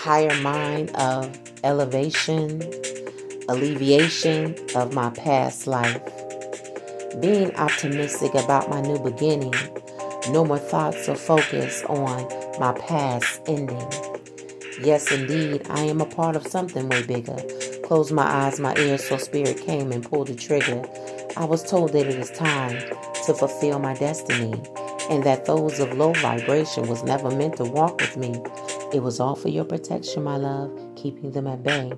higher mind of elevation, alleviation of my past life, being optimistic about my new beginning, no more thoughts or focus on my past ending. Yes, indeed, I am a part of something way bigger. Closed my eyes, my ears, so spirit came and pulled the trigger. I was told that it is time to fulfill my destiny and that those of low vibration was never meant to walk with me. It was all for your protection, my love, keeping them at bay.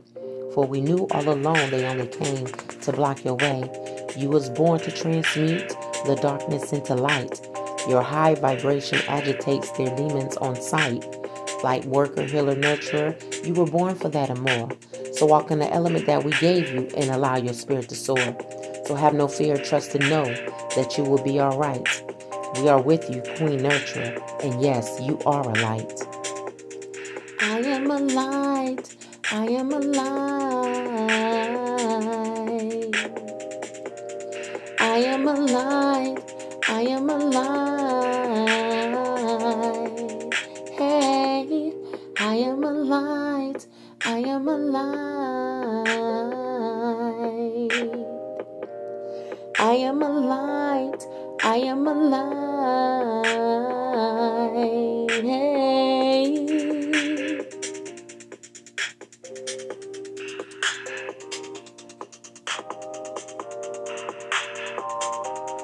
For we knew all along they only came to block your way. You was born to transmute the darkness into light. Your high vibration agitates their demons on sight. Light worker, healer, nurturer, you were born for that and more. So walk in the element that we gave you and allow your spirit to soar. So have no fear, trust and know that you will be all right. We are with you, Queen Nurturer, and yes, you are a light. I am a light. I am a light. I am a light. I am a light. Hey, I am a light. I am a light. I am a light. I am alive. Hey.